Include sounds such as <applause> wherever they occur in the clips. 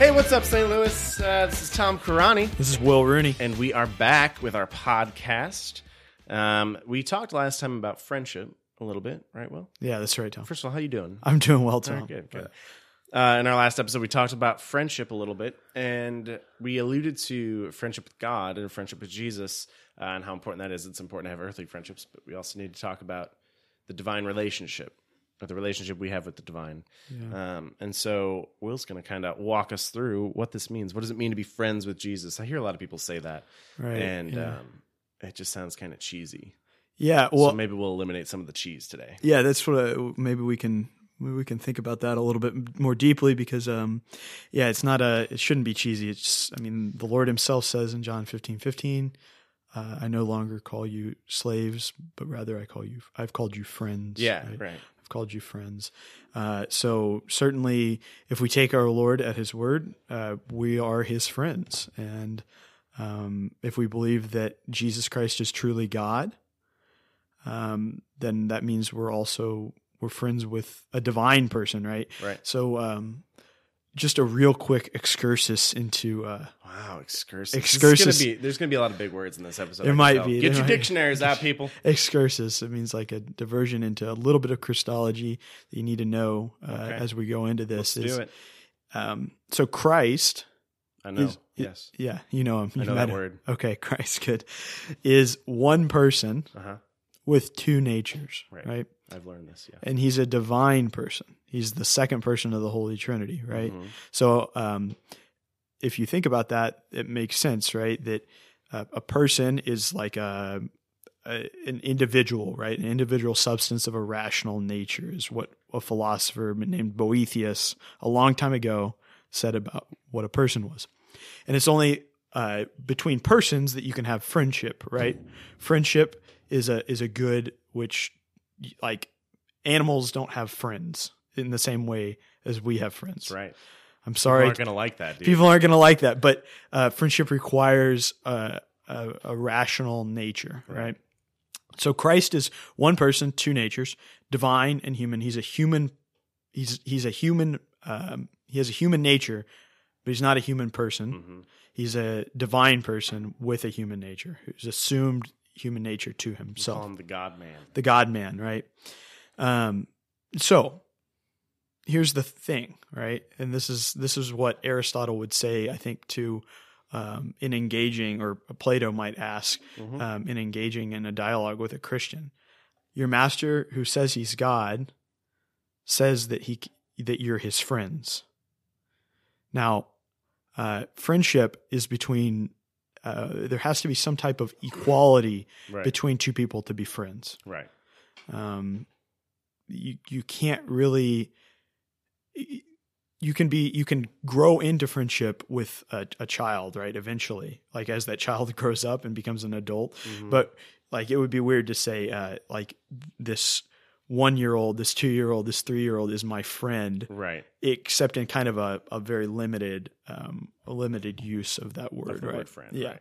Hey, what's up, St. Louis? Uh, this is Tom Karani, This is Will Rooney. and we are back with our podcast. Um, we talked last time about friendship a little bit, right? Will, Yeah, that's right, Tom. first of all, how you doing? I'm doing well, Tom. good, good. Uh, in our last episode, we talked about friendship a little bit, and we alluded to friendship with God and friendship with Jesus, uh, and how important that is. It's important to have earthly friendships, but we also need to talk about the divine relationship, the relationship we have with the divine. Um, and so, Will's going to kind of walk us through what this means. What does it mean to be friends with Jesus? I hear a lot of people say that, Right. and yeah. um, it just sounds kind of cheesy. yeah, well, so maybe we'll eliminate some of the cheese today. yeah, that's what I, maybe we can maybe we can think about that a little bit more deeply because um yeah, it's not a it shouldn't be cheesy. It's I mean, the Lord himself says in John 15:15, uh, I no longer call you slaves, but rather I call you I've called you friends. Yeah, right? right. Called you friends. Uh, so certainly, if we take our Lord at His word, uh, we are His friends, and um, if we believe that Jesus Christ is truly God, um, then that means we're also we're friends with a divine person, right? Right. So, um, just a real quick excursus into uh, Wow, excursus. Excursus. gonna be, there's going to be a lot of big words in this episode. There I might be. Get There your dictionaries out, <laughs> people. excursus. It means like a diversion into a little bit of Christology that you need to know uh, Okay. as we go into this. Let's is, do it. Um, so Christ I know. is- yes. Yeah, you know him. I You've know met that him. word. Okay, <laughs> Christ, good. Is one person Uh huh. With two natures, Right. right. I've learned this. Yeah. And he's a divine person. He's the second person of the Holy Trinity, right? Mhm. So, um, if you think about that, it makes sense, right? That uh, a person is like a, a an individual, right? An individual substance of a rational nature is what a philosopher named Boethius a long time ago said about what a person was. And it's only uh, between persons that you can have friendship, right? Friendship is a is a good which like animals don't have friends in the same way as we have friends. That's right. I'm sorry. People aren't going to like that, dude. people aren't going to like that, but uh, friendship requires uh, a, a rational nature, Right. right. So Christ is one person, two natures, divine and human. He's a human. He's he's a human. Um, he has a human nature, but he's not a human person. Mhm. He's a divine person with a human nature who's assumed human nature to himself, him the God Man. the God Man, right? Um, so here's the thing, right? And this is this is what Aristotle would say, I think, to um, in engaging, or Plato might ask, Mhm. um, in engaging in a dialogue with a Christian. Your master, who says he's God, says that he that you're his friends. Now, uh, friendship is between. Uh, there has to be some type of equality Right. between two people to be friends. right. Um, you you can't really. You can be you can grow into friendship with a, a child, right? Eventually, like as that child <laughs> grows up and becomes an adult. Mhm. But like it would be weird to say, uh, like this one year old, this two year old, this three year old is my friend, right. except in kind of a, a very limited um, a limited use of that word, Of right? word friend. Yeah. Right.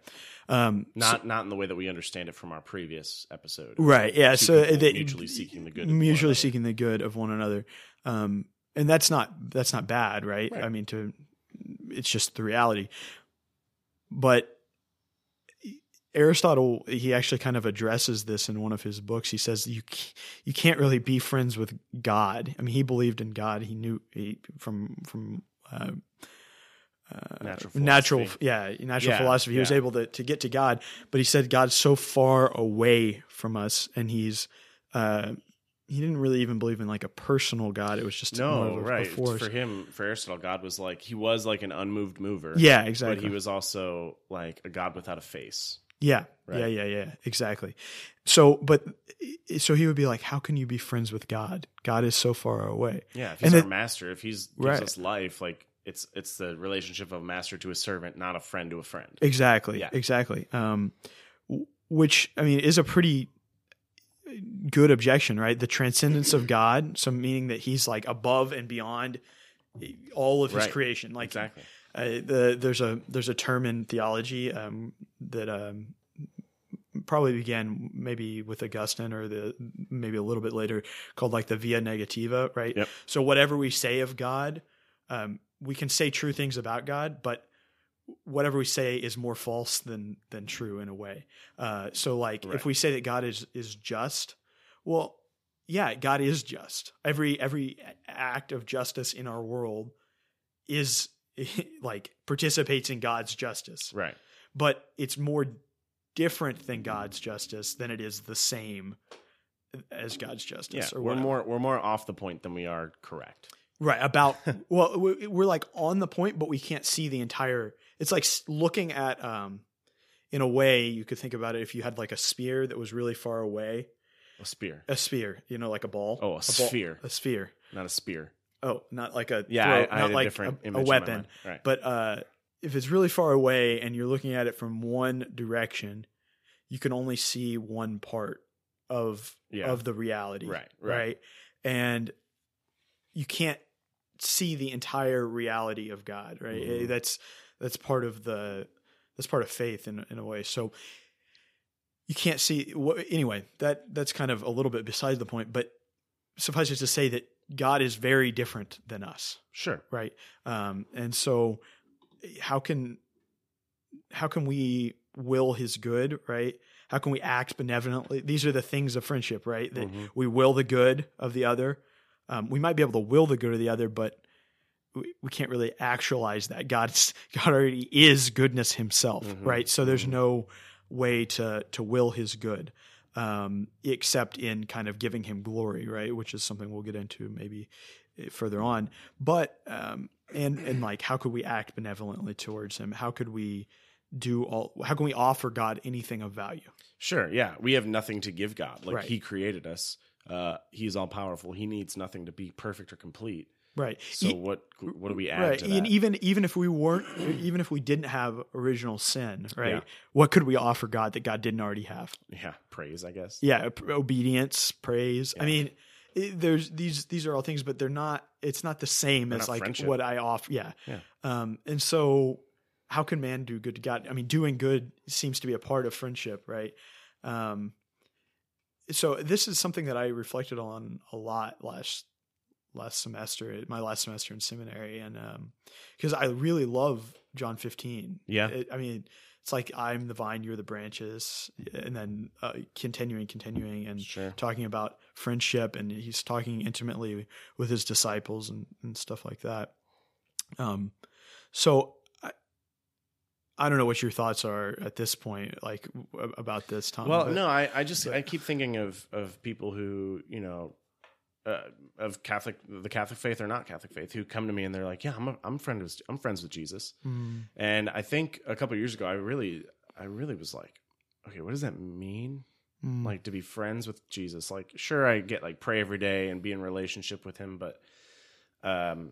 Um, Not not in the way that we understand it from our previous episode. Right. Yeah. So that mutually seeking the good. of one mutually seeking the good of one another. Um, and that's not that's not bad, right? Right. I mean, to it's just the reality. But Aristotle, he actually kind of addresses this in one of his books. He says you you can't really be friends with God. I mean, he believed in God. He knew he, from from uh, uh, Natural natural, philosophy. yeah, natural Yeah, philosophy. He was able to to get to God, but he said God's so far away from us, and he's uh, he didn't really even believe in like a personal God. It was just No, a, right. a force. For him, for Aristotle, God was like he was like an unmoved mover. yeah, exactly. But he was also like a God without a face. Yeah, Right. yeah, yeah, yeah, exactly. So, but so he would be like, "How can you be friends with God? God is so far away." Yeah, if And our it- master, if he's gives Right. us life, like it's it's the relationship of a master to a servant, not a friend to a friend. Exactly, Yeah. exactly. Um, which I mean is a pretty good objection, right? The transcendence of God, so meaning that He's like above and beyond all of His Right. creation. Like Exactly. Uh, the there's a there's a term in theology um, that um, probably began maybe with Augustine or the maybe a little bit later called like the via negativa, right? Yep. So whatever we say of God, um, we can say true things about God, but whatever we say is more false than than true in a way. Uh, so, like, Right. if we say that God is is just, well, yeah, God is just. Every every act of justice in our world is <laughs> like participates in God's justice, Right. but it's more different than God's justice than it is the same as God's Yeah. justice. or We're whatever. more we're more off the point than we are correct. Right about <laughs> well, we- we're like on the point, but we can't see the entire. It's like looking at, um, in a way, you could think about it if you had like a spear that was really far away, A spear, a spear, you know, like a ball. Oh, a ball- sphere. a sphere. not a spear. Oh, not like a Yeah, throw- I, I not a like different a, a weapon. Right. but uh, if it's really far away and you're looking at it from one direction, you can only see one part of Yeah. of the reality. Right, right. Right. And you can't see the entire reality of God. Right. Mhm. That's that's part of the that's part of faith in in a way. So you can't see anyway. That that's kind of a little bit besides the point, but suffice it to say that God is very different than us Sure. right um and so how can how can we will his good right how can we act benevolently these are the things of friendship right that Mhm. we will the good of the other um, we might be able to will the good of the other but we, we can't really actualize that god's <laughs> god already is goodness himself Mhm. right so there's Mhm. no way to to will his good um, except in kind of giving him glory, right? Which is something we'll get into maybe eh, further on. But um, and and like, how could we act benevolently towards him? How could we do all? How can we offer God anything of value? Sure. Yeah. We have nothing to give God. Like Right. He created us. Uh, he's all powerful. He needs nothing to be perfect or complete. Right. So what what do we add right. to And even even if we weren't, even if we didn't have original sin, right? Yeah. What could we offer God that God didn't already have? yeah, praise, I guess. yeah obedience praise i mean it, there's these these are all things but they're not it's not the same They're as like friendship. what i offer yeah. Yeah. um and so how can man do good to god i mean doing good seems to be a part of friendship right um so this is something that i reflected on a lot last last semester my last semester in seminary and um because i really love john 15 Yeah. it, I mean, it's like I'm the vine, you're the branches, and then uh, continuing, continuing, and Sure. talking about friendship, and he's talking intimately with his disciples and, and stuff like that. Um, so I, I don't know what your thoughts are at this point, like w- about this, Tom. Well, but- no, I, I just I keep thinking of of people who you know uh, of Catholic the Catholic faith or not Catholic faith who come to me and they're like, yeah, I'm a, I'm friend with I'm friends with Jesus, Mm, and I think a couple years ago I really I really was like, okay, what does that mean? mm, Like to be friends with Jesus? Like, sure, I get like pray every day and be in relationship with Him, but um,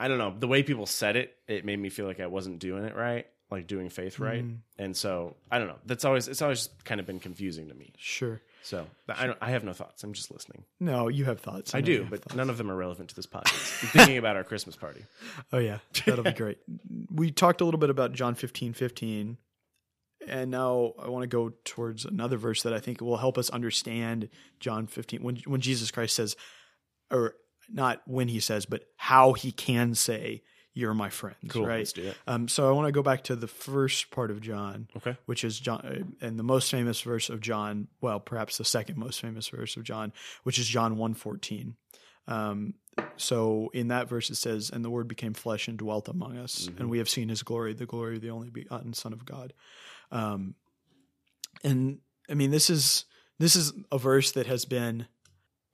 I don't know the way people said it. It made me feel like I wasn't doing it right, like doing faith right. mm, And so I don't know. That's always it's always kind of been confusing to me. sure. So I don't. I have no thoughts. I'm just listening. No, you have thoughts. I know do, but thoughts. none of them are relevant to this podcast. I'm thinking about our Christmas party. <laughs> Oh yeah, that'll be great. We talked a little bit about John fifteen fifteen, and now I want to go towards another verse that I think will help us understand John fifteen when when Jesus Christ says, or not when he says, but how he can say, "You're my friends." Cool. Right. Let's do it. Um, so I want to go back to the first part of John, Okay. which is John, uh, and the most famous verse of John. Well, perhaps the second most famous verse of John, which is John one fourteen. Um, so in that verse it says, "And the Word became flesh and dwelt among us, Mhm. and we have seen His glory, the glory of the only begotten Son of God." Um, and I mean, this is this is a verse that has been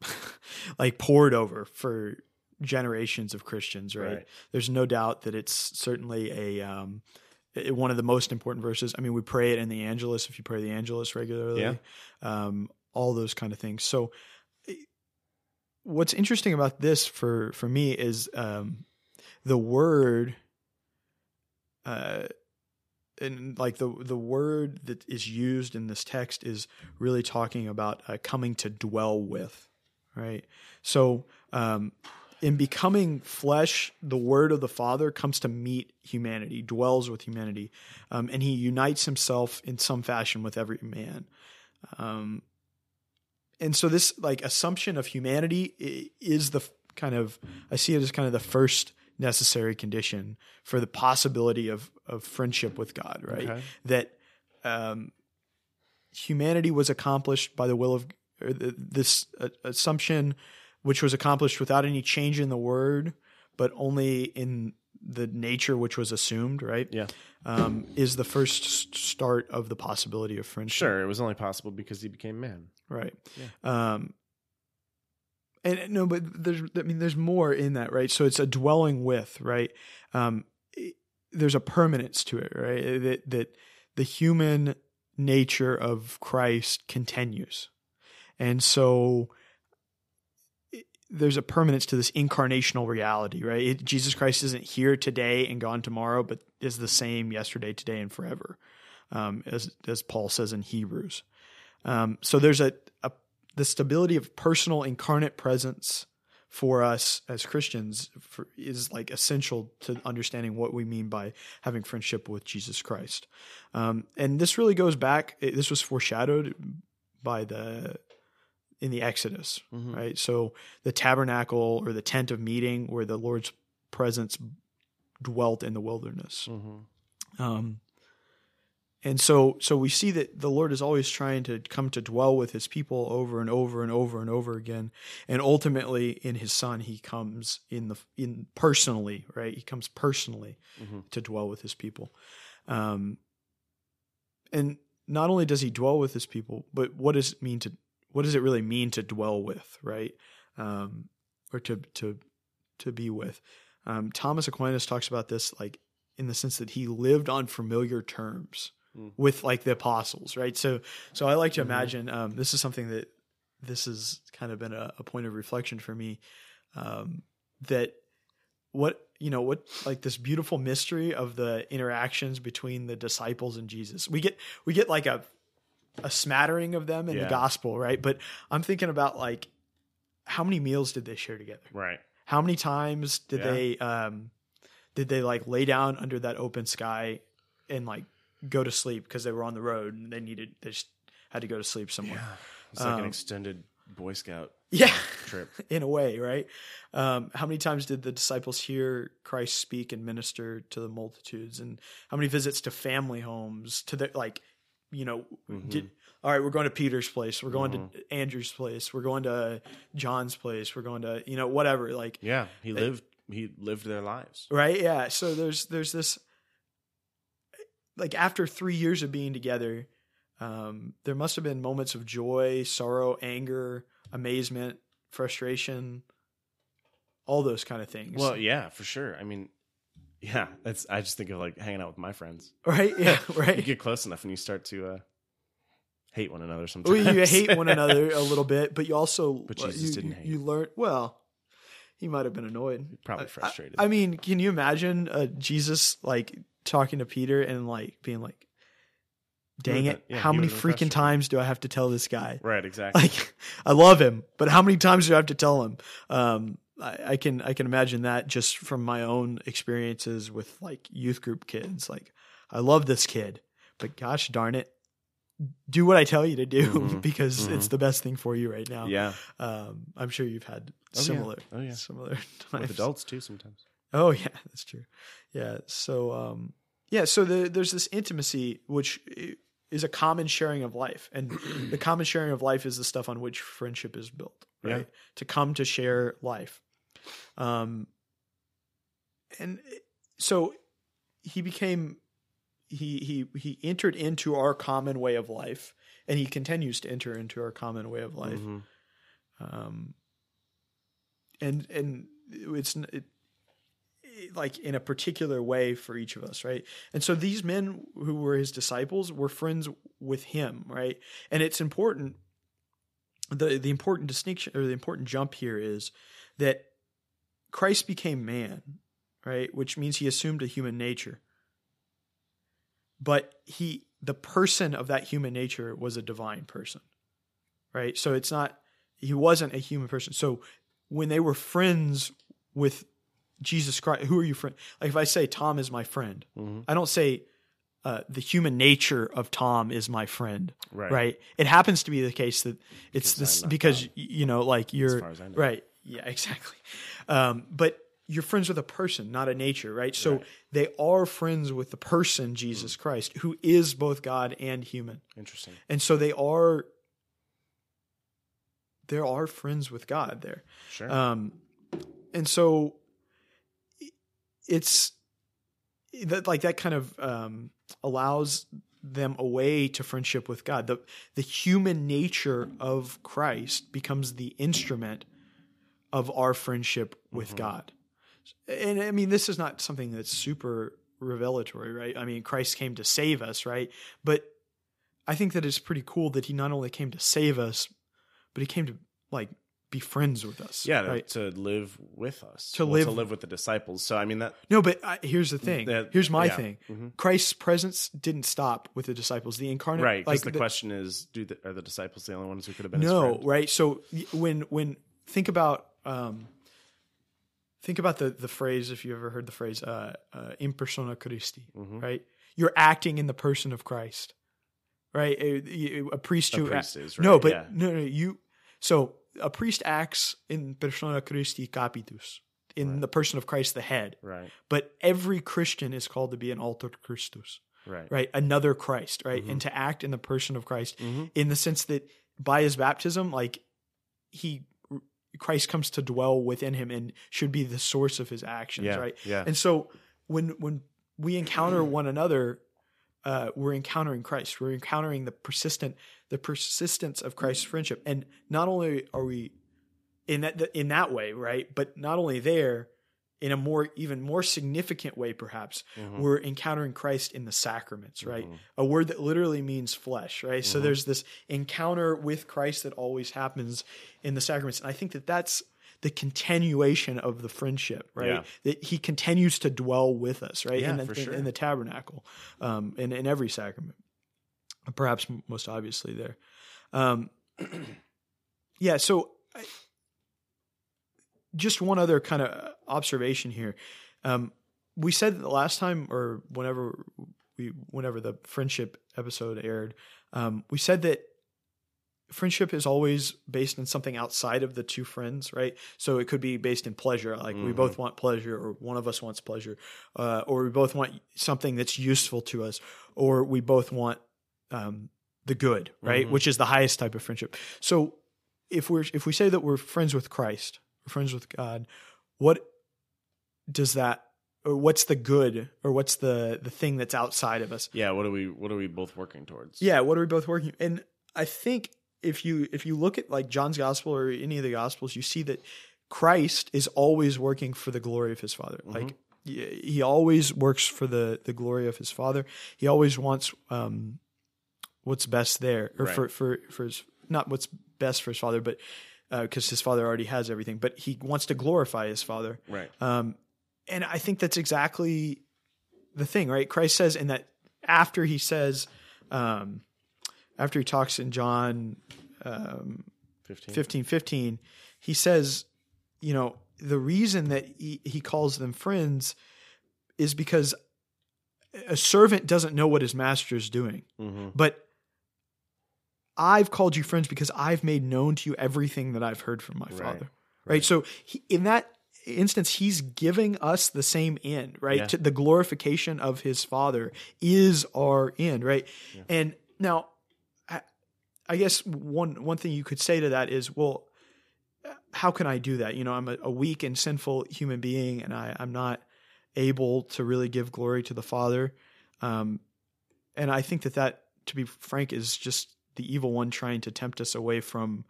<laughs> like pored over for generations of Christians, right? Right. There's no doubt that it's certainly a um, i- one of the most important verses. I mean, we pray it in the Angelus if you pray the Angelus regularly, Yeah. um, all those kind of things. So, what's interesting about this for for me is um, the word. Uh, and like the the word that is used in this text is really talking about uh, coming to dwell with, right? So, um, in becoming flesh, the word of the Father comes to meet humanity, dwells with humanity, um, and he unites himself in some fashion with every man. Um, and so this like assumption of humanity is the kind of I see it as kind of the first necessary condition for the possibility of of friendship with God, right? Okay. That um, humanity was accomplished by the will of this uh, assumption, which was accomplished without any change in the word, but only in the nature which was assumed, right? Yeah. Um, is the first start of the possibility of friendship. Sure, it was only possible because he became man. Right. Um, and no, but there's, I mean, there's more in that, right? So it's a dwelling with, right? Um, it- there's a permanence to it, right? That, that the human nature of Christ continues. And so there's a permanence to this incarnational reality, right? It, Jesus Christ isn't here today and gone tomorrow, but is the same yesterday, today, and forever, um, as as Paul says in Hebrews. Um, so there's a, a the stability of personal incarnate presence for us as Christians for, is like essential to understanding what we mean by having friendship with Jesus Christ. Um, and this really goes back. This was foreshadowed by the in the Exodus, Mhm. right? So the tabernacle or the tent of meeting, where the Lord's presence dwelt in the wilderness. Mm-hmm. Um, and so, so we see that the Lord is always trying to come to dwell with His people over and over and over and over again, and ultimately in His Son, He comes in the in personally, right? He comes personally Mhm. to dwell with His people, um, and not only does He dwell with His people, but what does it mean to what does it really mean to dwell with, right? Um, or to to to be with. Um, Thomas Aquinas talks about this like in the sense that he lived on familiar terms Mm. with like the apostles, right? So, so I like to Mhm. imagine um, this is something that this has kind of been a, a point of reflection for me um, that what you know what like this beautiful mystery of the interactions between the disciples and Jesus. We get we get like a a smattering of them in Yeah. the gospel, right? But I'm thinking about like how many meals did they share together? Right. How many times did Yeah. they um did they like lay down under that open sky and like go to sleep because they were on the road and they needed they just had to go to sleep somewhere. Yeah. It's like Um, an extended Boy Scout Yeah. trip. <laughs> In a way, right? Um, how many times did the disciples hear Christ speak and minister to the multitudes? And how many visits to family homes to the like, you know, Mhm. did all right, we're going to Peter's place, we're going to Andrew's place, we're going to John's place, we're going to, you know, whatever. Like Yeah, he lived. He lived their lives. right yeah so there's there's this like after three years of being together um there must have been moments of joy sorrow anger amazement frustration all those kind of things Well, yeah, for sure. I mean, yeah, that's. I just think of like hanging out with my friends. right yeah <laughs> Right. You get close enough, and you start to uh, hate one another well, sometimes. you hate one another <laughs> a little bit but you also But uh, Jesus you, didn't hate. you learn well he might have been annoyed Probably frustrated. I, I mean, can you imagine uh, Jesus like talking to Peter and like being like, "Dang it! yeah, how many freaking times do I have to tell this guy? right. Exactly. Like, <laughs> I love him, but how many times do I have to tell him? Um, I, I can I can imagine that just from my own experiences with like youth group kids. Like, I love this kid, but gosh darn it, do what I tell you to do Mhm. <laughs> because it's Mhm. the best thing for you right now. yeah. Um, I'm sure you've had Oh, yeah. similar, Oh, yeah. similar <laughs> times. With adults too, sometimes. Oh yeah, that's true. Yeah. So um yeah, so the, there's this intimacy which is a common sharing of life, and the <clears throat> common sharing of life is the stuff on which friendship is built, right? Yeah. To come to share life. Um and so he became he he he entered into our common way of life and he continues to enter into our common way of life Mhm. um, and and it's it- like in a particular way for each of us, right? And so these men who were his disciples were friends with him, right? And it's important. the The important distinction or the important jump here is that Christ became man, right? Which means he assumed a human nature, but he the person of that human nature was a divine person, right? So it's not he wasn't a human person. So when they were friends with Jesus Christ, who are you friend? Like if I say Tom is my friend, Mhm. I don't say uh, the human nature of Tom is my friend, Right. right? It happens to be the case that it's Because this because Tom. you know, like you're far as right. Yeah, <laughs> exactly. Um, but you're friends with a person, not a nature, right? So they are friends with the person Jesus Christ, who is both God and human. Interesting. And so they are there are friends with God there. Sure. Um, and so it's that like that kind of um, allows them a way to friendship with God. The the human nature of Christ becomes the instrument of our friendship with God. And I mean, this is not something that's super revelatory, right? I mean, Christ came to save us, right? But I think that it's pretty cool that he not only came to save us, but he came to like be friends with us. yeah, to, right. to live with us. To Well, live- to live with the disciples. So I mean that No, but I, here's the thing. That- here's my yeah. thing. Mhm. Christ's presence didn't stop with the disciples. The incarnate, right. Because Like the, the- question is, do the, are the disciples the only ones who could have been? no, right? So when when think about um, think about the the phrase if you ever heard the phrase uh, uh, "in persona Christi," Mhm. right? You're acting in the person of Christ, right? A, you- a priest A who priest is, right? no, but yeah. no, no, you. So a priest acts in persona Christi capitis, in Right. the person of Christ, the head. right, But every Christian is called to be an alter Christus, right, right? Another Christ, right? Mhm. And to act in the person of Christ Mhm. in the sense that by his baptism, like he Christ comes to dwell within him and should be the source of his actions, Yeah, right? yeah. And so when when we encounter one another, uh, we're encountering Christ. We're encountering the persistent the persistence of Christ's friendship. And not only are we in that in that way, right? But not only there, in a more even more significant way, perhaps, Mhm. we're encountering Christ in the sacraments, right? Mhm. A word that literally means flesh, right? So Mhm. there's this encounter with Christ that always happens in the sacraments, and I think that that's the continuation of the friendship, right? Yeah. That He continues to dwell with us, right? Yeah, in, the, for sure. in the tabernacle, um, in in every sacrament, perhaps most obviously there. Um, <clears throat> yeah. So. I, just one other kind of observation here. Um, we said the last time, or whenever we, whenever the friendship episode aired, um, we said that friendship is always based on something outside of the two friends, right? So it could be based in pleasure, like we Mhm. both want pleasure, or one of us wants pleasure, uh, or we both want something that's useful to us, or we both want um, the good, right? Mhm. Which is the highest type of friendship. So if we're if we say that we're friends with Christ, friends with God, what does that or what's the good or what's the the thing that's outside of us? Yeah. What are we? What are we both working towards? Yeah, what are we both working? And I think if you if you look at like John's gospel or any of the gospels, you see that Christ is always working for the glory of his Father. Like he he always works for the the glory of his Father. He always wants um what's best there or Right. for for for his not what's best for his Father, but because his Father already has everything, but he wants to glorify his Father. Right. Um, and I think that's exactly the thing, right? Christ says in that after he says, um, after he talks in John um, Fifteen. 15, 15, he says, you know, the reason that he, he calls them friends is because a servant doesn't know what his master is doing. Mm-hmm. But I've called you friends because I've made known to you everything that I've heard from my Right. Father. Right. So he, in that instance, he's giving us the same end, right? Yeah. To the glorification of his Father is our end, right? Yeah. And now, I, I guess one one thing you could say to that is, well, how can I do that? You know, I'm a, a weak and sinful human being, and I, I'm not able to really give glory to the Father. Um, and I think that that, to be frank, is just the evil one trying to tempt us away from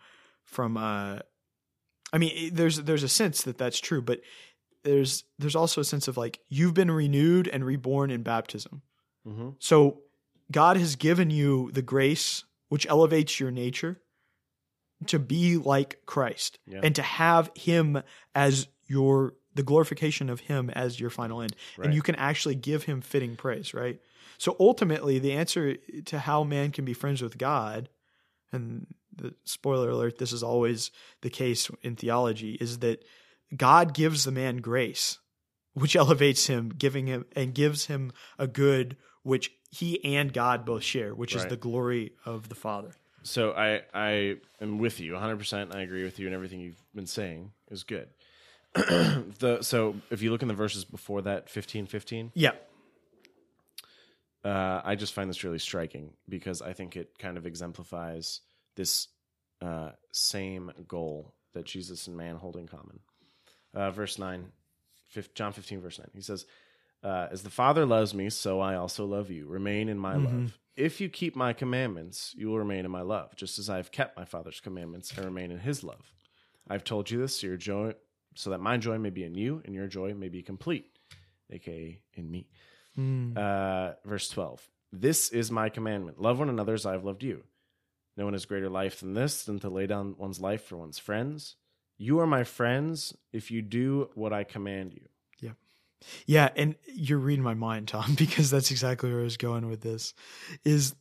from. Uh, I mean, there's there's a sense that that's true, but there's there's also a sense of like you've been renewed and reborn in baptism. Mm-hmm. So God has given you the grace which elevates your nature to be like Christ Yeah. and to have him as your the glorification of him as your final end. Right. And you can actually give him fitting praise, right? So ultimately the answer to how man can be friends with God and the spoiler alert this is always the case in theology is that God gives the man grace which <laughs> elevates him giving him and gives him a good which he and God both share which is the glory of the Father. So I I am with you 100. percent I agree with you, and everything you've been saying is good. <clears throat> the so if you look in the verses before that, fifteen, fifteen, Yeah. uh, I just find this really striking because I think it kind of exemplifies this uh, same goal that Jesus and man hold in common. Uh, verse 9, fif- John 15, verse 9. He says, uh, As the Father loves me, so I also love you. Remain in my love. If you keep my commandments, you will remain in my love, just as I have kept my Father's commandments and remain in his love. I've told you this so your joy, so that my joy may be in you and your joy may be complete, aka in me. Uh, verse 12. This is my commandment love one another as I have loved you. No one has greater life than this, than to lay down one's life for one's friends. You are my friends if you do what I command you. Yeah. Yeah, and you're reading my mind, Tom, <laughs> because that's exactly where I was going with this. Is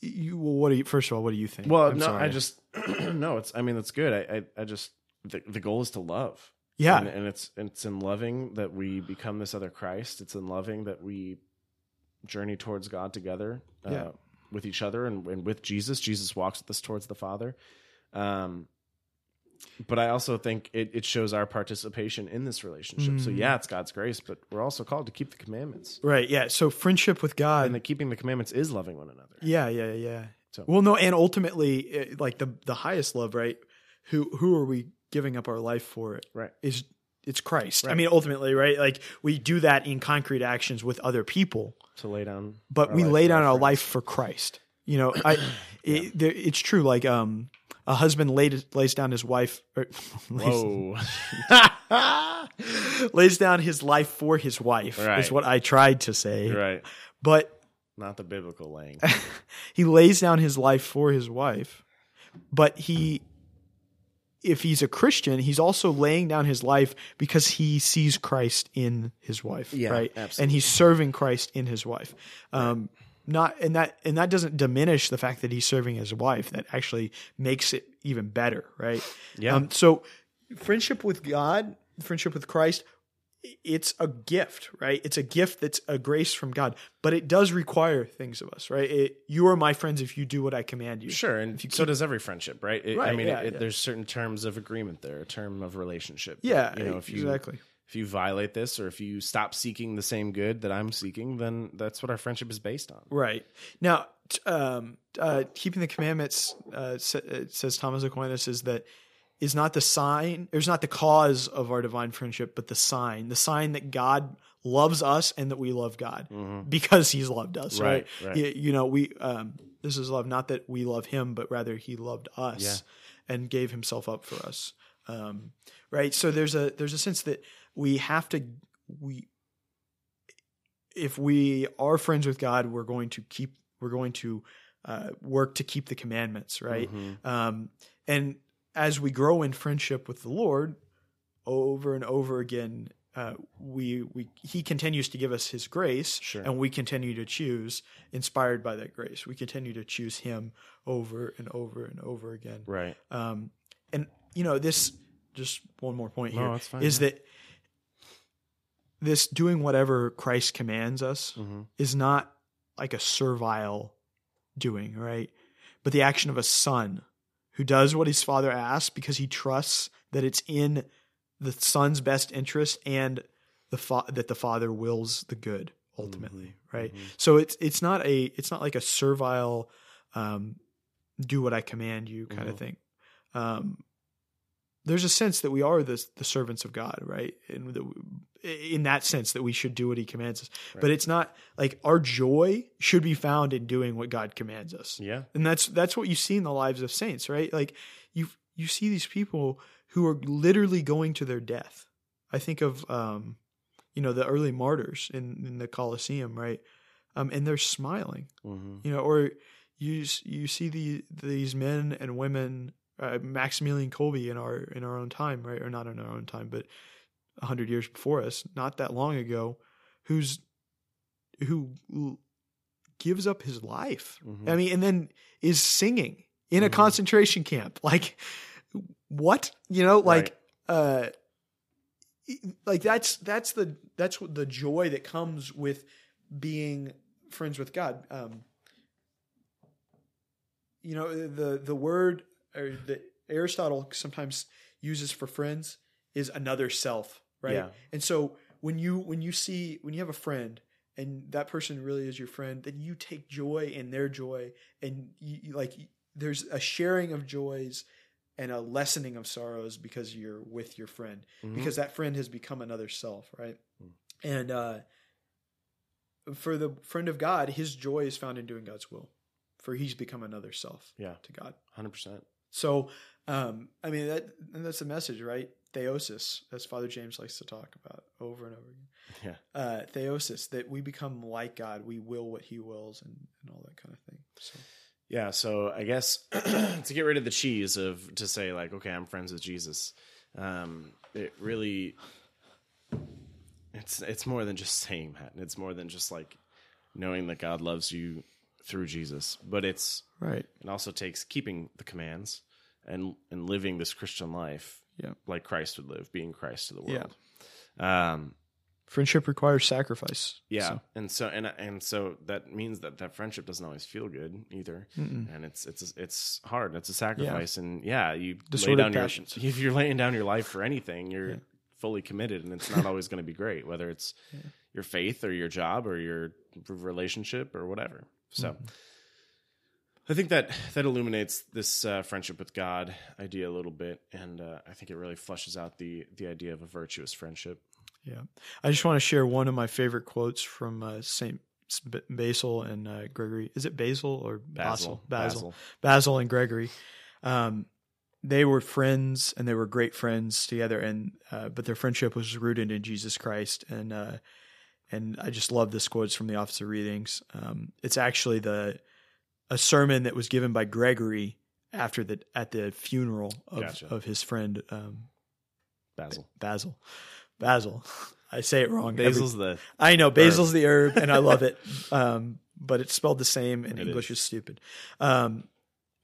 you? Well, what do you? First of all, what do you think? Well, I'm no, sorry. I just, <clears throat> no, it's, I mean, that's good. I, I, I just, the, the goal is to love. yeah, And, and it's, it's in loving that we become this other Christ. It's in loving that we journey towards God together uh, Yeah. with each other and, and with Jesus. Jesus walks with us towards the Father. Um, but I also think it, it shows our participation in this relationship. So Mm. yeah, it's God's grace, but we're also called to keep the commandments. right. Yeah. So friendship with God. And that keeping the commandments is loving one another. yeah, yeah, yeah. So- Well, no, and ultimately, eh, like the the highest love, right? Who who are we giving up our life for? It Right. is it's Christ. I mean, ultimately, right? Like we do that in concrete actions with other people, To lay down. but we lay down our friends. life for Christ. You know, I <coughs> it, there, it's true. Like um, a husband laid, lays down his wife. Or, <laughs> lays, Whoa. <laughs> lays down his life for his wife. Is what I tried to say. right. But Not the biblical laying. <laughs> he lays down his life for his wife. But he, if he's a Christian, he's also laying down his life because he sees Christ in his wife, Yeah, right? absolutely. And he's serving Christ in his wife. Um, not and that and that doesn't diminish the fact that he's serving his wife. That actually makes it even better, right? Yeah. Um, so friendship with God, friendship with Christ, it's a gift, right? It's a gift that's a grace from God, but it does require things of us, right? It, you are my friends if you do what I command you. Sure, and so does every friendship, right? It- I mean, yeah, it, yeah. there's certain terms of agreement there, a term of relationship. Yeah, you know, if you exactly. if you violate this, or if you stop seeking the same good that I'm seeking, then that's what our friendship is based on. Right. Now, um, uh, keeping the commandments, uh, says Thomas Aquinas, is that is not the sign, there's not the cause of our divine friendship, but the sign, the sign that God loves us and that we love God because he's loved us, right? Mm-hmm. Right, right. You, you know, we, um, this is love, not that we love him, but rather he loved us Yeah. and gave himself up for us. Um, right. So there's a, there's a sense that we have to, we, if we are friends with God, we're going to keep, we're going to uh, work to keep the commandments, right? Mhm. Um, and as we grow in friendship with the Lord, over and over again, uh, we we He continues to give us His grace, Sure. and we continue to choose, inspired by that grace. We continue to choose Him over and over and over again. Right. Um, and you know, this just one more point No, here fine, is yeah. that this doing whatever Christ commands us hmm is not like a servile doing, right? But the action of a son who does what his father asks because he trusts that it's in the son's best interest and the fa- that the father wills the good ultimately, right? So it's it's not a it's not like a servile um, do what I command you kind of Mhm. thing. Um, there's a sense that we are the the servants of God, right? In the, in that sense that we should do what He commands us. But it's not like our joy should be found in doing what God commands us, Yeah. and that's that's what you see in the lives of saints, right? Like you you see these people who are literally going to their death. I think of um, you know the early martyrs in in the Colosseum, right? Um, and they're smiling hmm you know, or you you see the these men and women, uh, Maximilian Kolbe in our in our own time, right, or not in our own time, but a hundred years before us, not that long ago, who's who gives up his life. Mhm. I mean, and then is singing in a Mhm. concentration camp, <laughs> like what you know, like uh like that's that's the that's what the joy that comes with being friends with God. Um, you know the the word or that Aristotle sometimes uses for friends is another self, right? Yeah. And so when you when you see when you have a friend and that person really is your friend, then you take joy in their joy, and you, you like there's a sharing of joys and a lessening of sorrows because you're with your friend Mhm. because that friend has become another self, right? Mm. And uh, for the friend of God, his joy is found in doing God's will, for he's become another self Yeah. to God. hundred percent. So, um, I mean that and that's the message, right? Theosis, as Father James likes to talk about over and over again. Yeah. Uh, theosis, that we become like God, we will what He wills, and, and all that kind of thing. So, Yeah, so I guess <clears throat> to get rid of the cheese of to say like, okay, I'm friends with Jesus. Um, it really, it's it's more than just saying that. It's more than just like knowing that God loves you through Jesus, but it's right, it also takes keeping the commands and and living this Christian life yeah. like Christ would live, being Christ to the world. Um, Friendship requires sacrifice. yeah, So, and so and and so that means that that friendship doesn't always feel good either, mm-mm. and it's it's it's hard. It's a sacrifice, and yeah, you lay Disordered down your passions. <laughs> if you're laying down your life for anything, you're Yeah. fully committed, and it's not <laughs> always going to be great, whether it's Yeah. your faith or your job or your relationship or whatever. So. Mhm. I think that that illuminates this uh, friendship with God idea a little bit, and uh, I think it really flushes out the the idea of a virtuous friendship. Yeah, I just want to share one of my favorite quotes from uh, Saint Basil and uh, Gregory. Is it Basil or Basil? Basil. Basil and Gregory. Um, they were friends, and they were great friends together. And uh, but their friendship was rooted in Jesus Christ. And uh, and I just love this quotes from the Office of Readings. Um, it's actually the a sermon that was given by Gregory after the at the funeral of Gotcha. of his friend um, Basil. Basil. Basil. <laughs> I say it wrong. every- Basil's the I know basil's the herb, and I love it. <laughs> Um, but it's spelled the same, and It English is. is stupid. Um,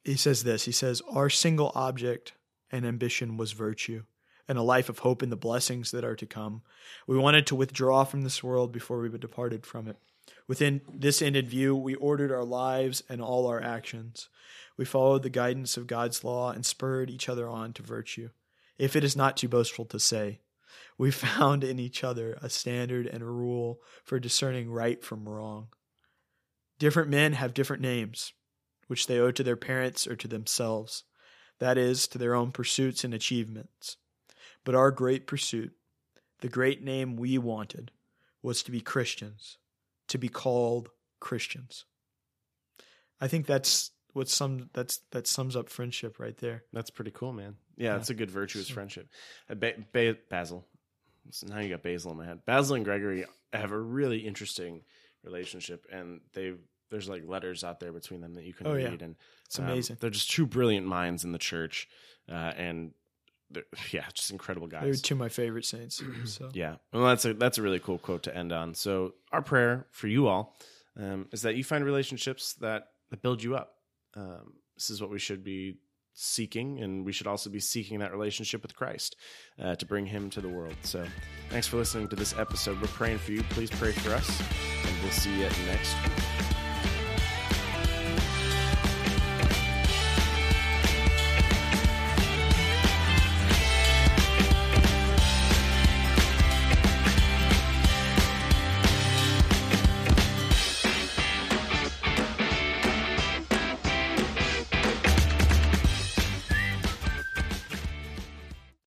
he says this. He says, "Our single object and ambition was virtue, and a life of hope in the blessings that are to come. We wanted to withdraw from this world before we departed from it. Within this end in view, we ordered our lives and all our actions. We followed the guidance of God's law and spurred each other on to virtue. If it is not too boastful to say." We <laughs> found in each other a standard and a rule for discerning right from wrong. Different men have different names, which they owe to their parents or to themselves, that is, to their own pursuits and achievements. But our great pursuit, the great name we wanted, was to be Christians, to be called Christians. I think that's what some that's that sums up friendship right there. That's pretty cool, man. Yeah, Yeah. it's a good virtuous So- friendship. Uh, ba- ba- Basil. So now you got Basil in my head. Basil and Gregory have a really interesting relationship, and they there's like letters out there between them that you can Oh, yeah. read, and It's um, amazing. they're just two brilliant minds in the church, uh, and <laughs> yeah, just incredible guys. They're two of my favorite saints. So <clears throat> Yeah, well, that's a that's a really cool quote to end on. So our prayer for you all um, is that you find relationships that that build you up. Um, this is what we should be seeking, and we should also be seeking that relationship with Christ uh, to bring Him to the world. So, thanks for listening to this episode. We're praying for you. Please pray for us, and we'll see you next week.